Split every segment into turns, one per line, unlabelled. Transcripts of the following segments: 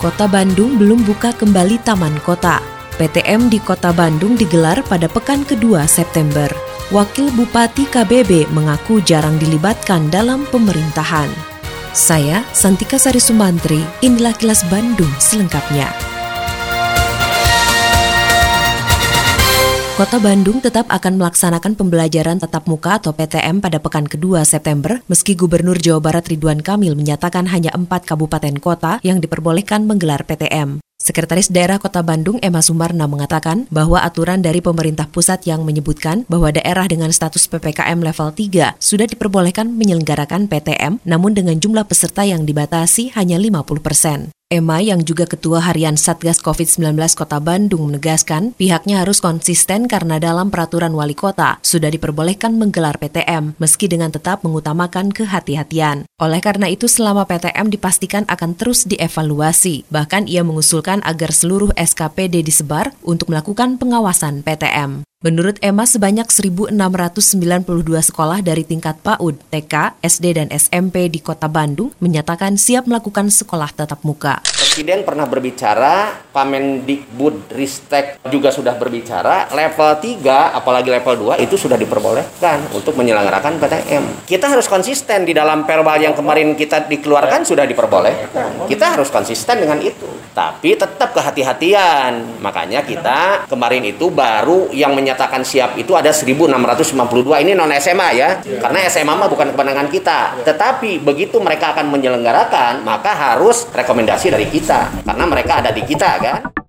Kota Bandung belum buka kembali Taman Kota. PTM di Kota Bandung digelar pada pekan kedua September. Wakil Bupati KBB mengaku jarang dilibatkan dalam pemerintahan. Saya, Santika Sari Sumantri, inilah kilas Bandung selengkapnya. Kota Bandung tetap akan melaksanakan pembelajaran tatap muka atau PTM pada pekan kedua September, meski Gubernur Jawa Barat Ridwan Kamil menyatakan hanya empat kabupaten kota yang diperbolehkan menggelar PTM. Sekretaris Daerah Kota Bandung Emma Sumarna mengatakan bahwa aturan dari pemerintah pusat yang menyebutkan bahwa daerah dengan status PPKM level 3 sudah diperbolehkan menyelenggarakan PTM namun dengan jumlah peserta yang dibatasi hanya 50 persen. Emma yang juga Ketua Harian Satgas COVID-19 Kota Bandung menegaskan pihaknya harus konsisten karena dalam peraturan wali kota sudah diperbolehkan menggelar PTM meski dengan tetap mengutamakan kehati-hatian. Oleh karena itu selama PTM dipastikan akan terus dievaluasi. Bahkan ia mengusulkan agar seluruh SKPD disebar untuk melakukan pengawasan PTM. Menurut Emma, sebanyak 1.692 sekolah dari tingkat PAUD, TK, SD, dan SMP di kota Bandung menyatakan siap melakukan sekolah tatap muka.
Presiden pernah berbicara, Pamendikbud Ristek juga sudah berbicara, level 3, apalagi level 2 itu sudah diperbolehkan untuk menyelenggarakan PTM. Kita harus konsisten di dalam verbal yang kemarin kita dikeluarkan sudah diperbolehkan. Kita harus konsisten dengan itu. Tapi tetap kehati-hatian. Makanya kita kemarin itu baru yang menyatakan menyatakan siap itu ada 1652 ini non SMA ya. ya. Karena SMA mah bukan kemenangan kita. Ya. Tetapi begitu mereka akan menyelenggarakan, maka harus rekomendasi dari kita karena mereka ada di kita kan.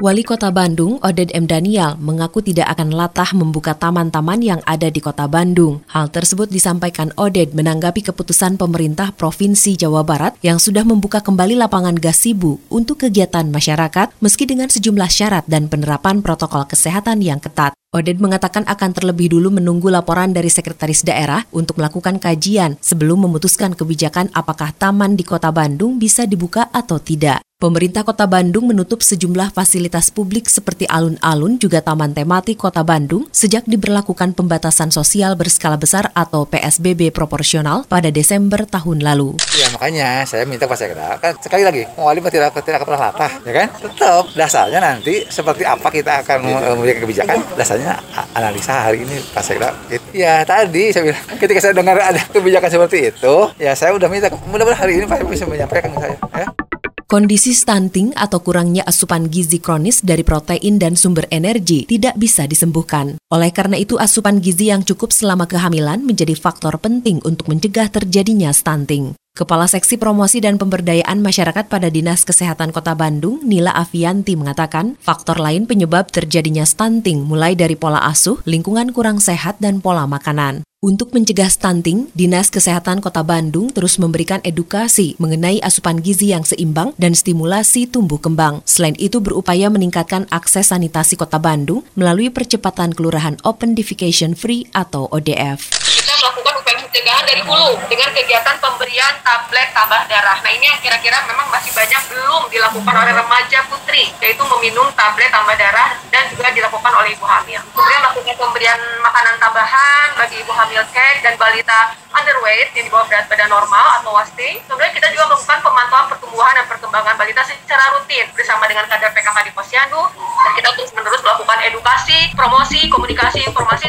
Wali Kota Bandung, Oded M. Daniel, mengaku tidak akan latah membuka taman-taman yang ada di Kota Bandung. Hal tersebut disampaikan Oded menanggapi keputusan pemerintah Provinsi Jawa Barat yang sudah membuka kembali lapangan gasibu untuk kegiatan masyarakat meski dengan sejumlah syarat dan penerapan protokol kesehatan yang ketat. Oded mengatakan akan terlebih dulu menunggu laporan dari sekretaris daerah untuk melakukan kajian sebelum memutuskan kebijakan apakah taman di kota Bandung bisa dibuka atau tidak. Pemerintah Kota Bandung menutup sejumlah fasilitas publik seperti alun-alun juga taman tematik Kota Bandung sejak diberlakukan pembatasan sosial berskala besar atau PSBB proporsional pada Desember tahun lalu.
Ya makanya saya minta Pak Sekda, kan sekali lagi, Wali tidak, tidak pernah latah, ya kan? Tetap dasarnya nanti seperti apa kita akan memberikan kebijakan, dasarnya analisa hari ini Pak Sekda. Ya tadi saya bilang, ketika saya dengar ada kebijakan seperti itu, ya saya udah minta, mudah-mudahan hari ini Pak bisa menyampaikan ke saya. Ya.
Kondisi stunting atau kurangnya asupan gizi kronis dari protein dan sumber energi tidak bisa disembuhkan. Oleh karena itu, asupan gizi yang cukup selama kehamilan menjadi faktor penting untuk mencegah terjadinya stunting. Kepala Seksi Promosi dan Pemberdayaan Masyarakat pada Dinas Kesehatan Kota Bandung, Nila Avianti mengatakan, faktor lain penyebab terjadinya stunting mulai dari pola asuh, lingkungan kurang sehat, dan pola makanan. Untuk mencegah stunting, Dinas Kesehatan Kota Bandung terus memberikan edukasi mengenai asupan gizi yang seimbang dan stimulasi tumbuh kembang. Selain itu berupaya meningkatkan akses sanitasi Kota Bandung melalui percepatan kelurahan Open Defecation Free atau ODF.
Melakukan upaya pencegahan dari hulu dengan kegiatan pemberian tablet tambah darah. Nah ini yang kira-kira memang masih banyak belum dilakukan oleh remaja putri, yaitu meminum tablet tambah darah dan juga dilakukan oleh ibu hamil. Kemudian melakukan pemberian makanan tambahan bagi ibu hamil cake dan balita underweight yang di bawah berat badan normal atau wasting. Kemudian kita juga melakukan pemantauan pertumbuhan dan perkembangan balita secara rutin bersama dengan kader PKK di Posyandu dan kita terus menerus melakukan edukasi, promosi, komunikasi, informasi.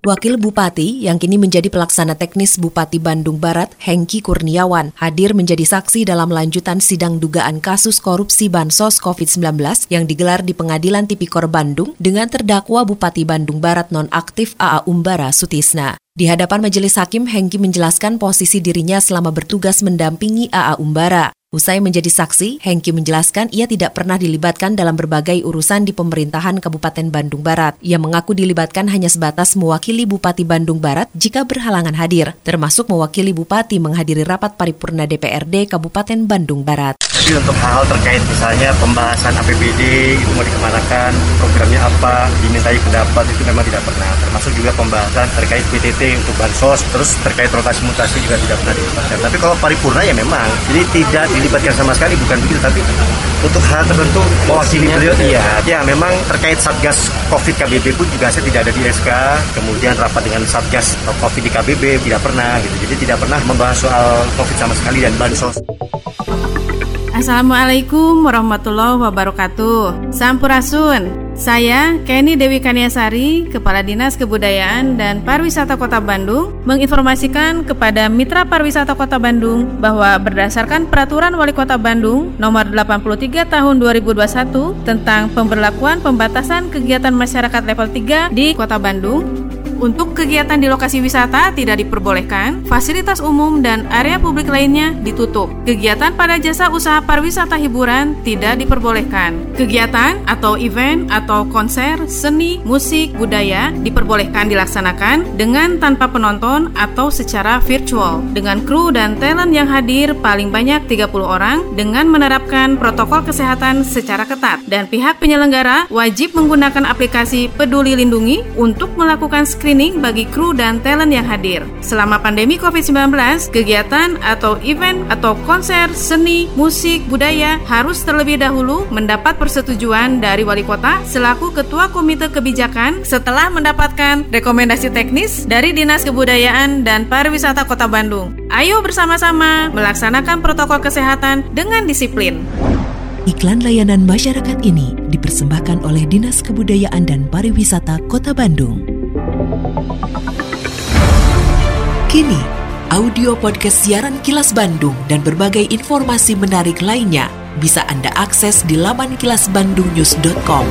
Wakil Bupati yang kini menjadi pelaksana teknis Bupati Bandung Barat, Hengki Kurniawan, hadir menjadi saksi dalam lanjutan sidang dugaan kasus korupsi Bansos COVID-19 yang digelar di Pengadilan Tipikor Bandung dengan terdakwa Bupati Bandung Barat nonaktif AA Umbara Sutisna. Di hadapan majelis hakim, Hengki menjelaskan posisi dirinya selama bertugas mendampingi AA Umbara. Usai menjadi saksi, Hengki menjelaskan ia tidak pernah dilibatkan dalam berbagai urusan di pemerintahan Kabupaten Bandung Barat. Ia mengaku dilibatkan hanya sebatas mewakili Bupati Bandung Barat jika berhalangan hadir, termasuk mewakili Bupati menghadiri rapat paripurna DPRD Kabupaten Bandung Barat.
Jadi untuk hal-hal terkait misalnya pembahasan APBD itu mau dikemanakan, programnya apa, dimintai pendapat itu memang tidak pernah. Termasuk juga pembahasan terkait PTT untuk bansos, terus terkait rotasi mutasi juga tidak pernah dilibatkan. Tapi kalau paripurna ya memang, jadi tidak dilibatkan sama sekali bukan begitu. Tapi untuk hal tertentu mewakili beliau iya. Ya memang terkait satgas covid KBB pun juga saya tidak ada di SK kemudian rapat dengan satgas covid di KBB tidak pernah gitu. Jadi tidak pernah membahas soal covid sama sekali dan bansos
Assalamualaikum warahmatullahi wabarakatuh. Sampurasun. Saya Kenny Dewi Kaniasari Kepala Dinas Kebudayaan dan Pariwisata Kota Bandung Menginformasikan kepada Mitra Pariwisata Kota Bandung Bahwa berdasarkan Peraturan Wali Kota Bandung Nomor 83 Tahun 2021 Tentang pemberlakuan pembatasan kegiatan masyarakat level 3 di Kota Bandung untuk kegiatan di lokasi wisata tidak diperbolehkan, fasilitas umum dan area publik lainnya ditutup. Kegiatan pada jasa usaha pariwisata hiburan tidak diperbolehkan. Kegiatan atau event atau konser, seni, musik, budaya diperbolehkan dilaksanakan dengan tanpa penonton atau secara virtual dengan kru dan talent yang hadir paling banyak 30 orang dengan menerapkan protokol kesehatan secara ketat dan pihak penyelenggara wajib menggunakan aplikasi Peduli Lindungi untuk melakukan screening screening bagi kru dan talent yang hadir. Selama pandemi COVID-19, kegiatan atau event atau konser, seni, musik, budaya harus terlebih dahulu mendapat persetujuan dari wali kota selaku ketua komite kebijakan setelah mendapatkan rekomendasi teknis dari Dinas Kebudayaan dan Pariwisata Kota Bandung. Ayo bersama-sama melaksanakan protokol kesehatan dengan disiplin.
Iklan layanan masyarakat ini dipersembahkan oleh Dinas Kebudayaan dan Pariwisata Kota Bandung. Kini, audio podcast siaran Kilas Bandung dan berbagai informasi menarik lainnya bisa Anda akses di laman kilasbandungnews.com.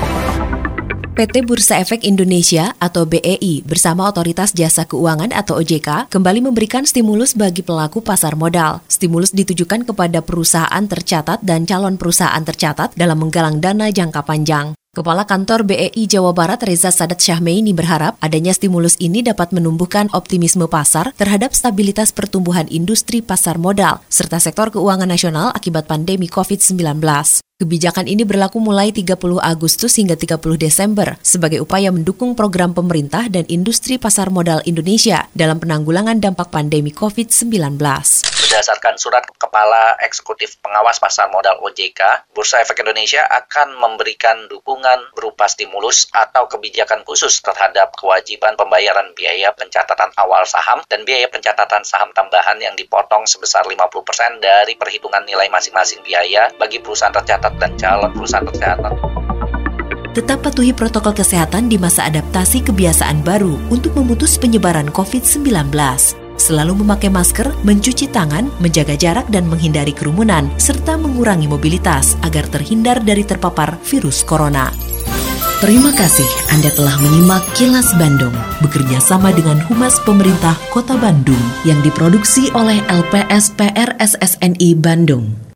PT Bursa Efek Indonesia atau BEI bersama Otoritas Jasa Keuangan atau OJK kembali memberikan stimulus bagi pelaku pasar modal. Stimulus ditujukan kepada perusahaan tercatat dan calon perusahaan tercatat dalam menggalang dana jangka panjang. Kepala Kantor BEI Jawa Barat Reza Sadat Syahmeini berharap adanya stimulus ini dapat menumbuhkan optimisme pasar terhadap stabilitas pertumbuhan industri pasar modal serta sektor keuangan nasional akibat pandemi COVID-19. Kebijakan ini berlaku mulai 30 Agustus hingga 30 Desember sebagai upaya mendukung program pemerintah dan industri pasar modal Indonesia dalam penanggulangan dampak pandemi COVID-19
berdasarkan surat Kepala Eksekutif Pengawas Pasar Modal OJK, Bursa Efek Indonesia akan memberikan dukungan berupa stimulus atau kebijakan khusus terhadap kewajiban pembayaran biaya pencatatan awal saham dan biaya pencatatan saham tambahan yang dipotong sebesar 50% dari perhitungan nilai masing-masing biaya bagi perusahaan tercatat dan calon perusahaan tercatat.
Tetap patuhi protokol kesehatan di masa adaptasi kebiasaan baru untuk memutus penyebaran COVID-19 selalu memakai masker, mencuci tangan, menjaga jarak dan menghindari kerumunan, serta mengurangi mobilitas agar terhindar dari terpapar virus corona. Terima kasih Anda telah menyimak Kilas Bandung bekerja sama dengan Humas Pemerintah Kota Bandung yang diproduksi oleh LPSPR SSNI Bandung.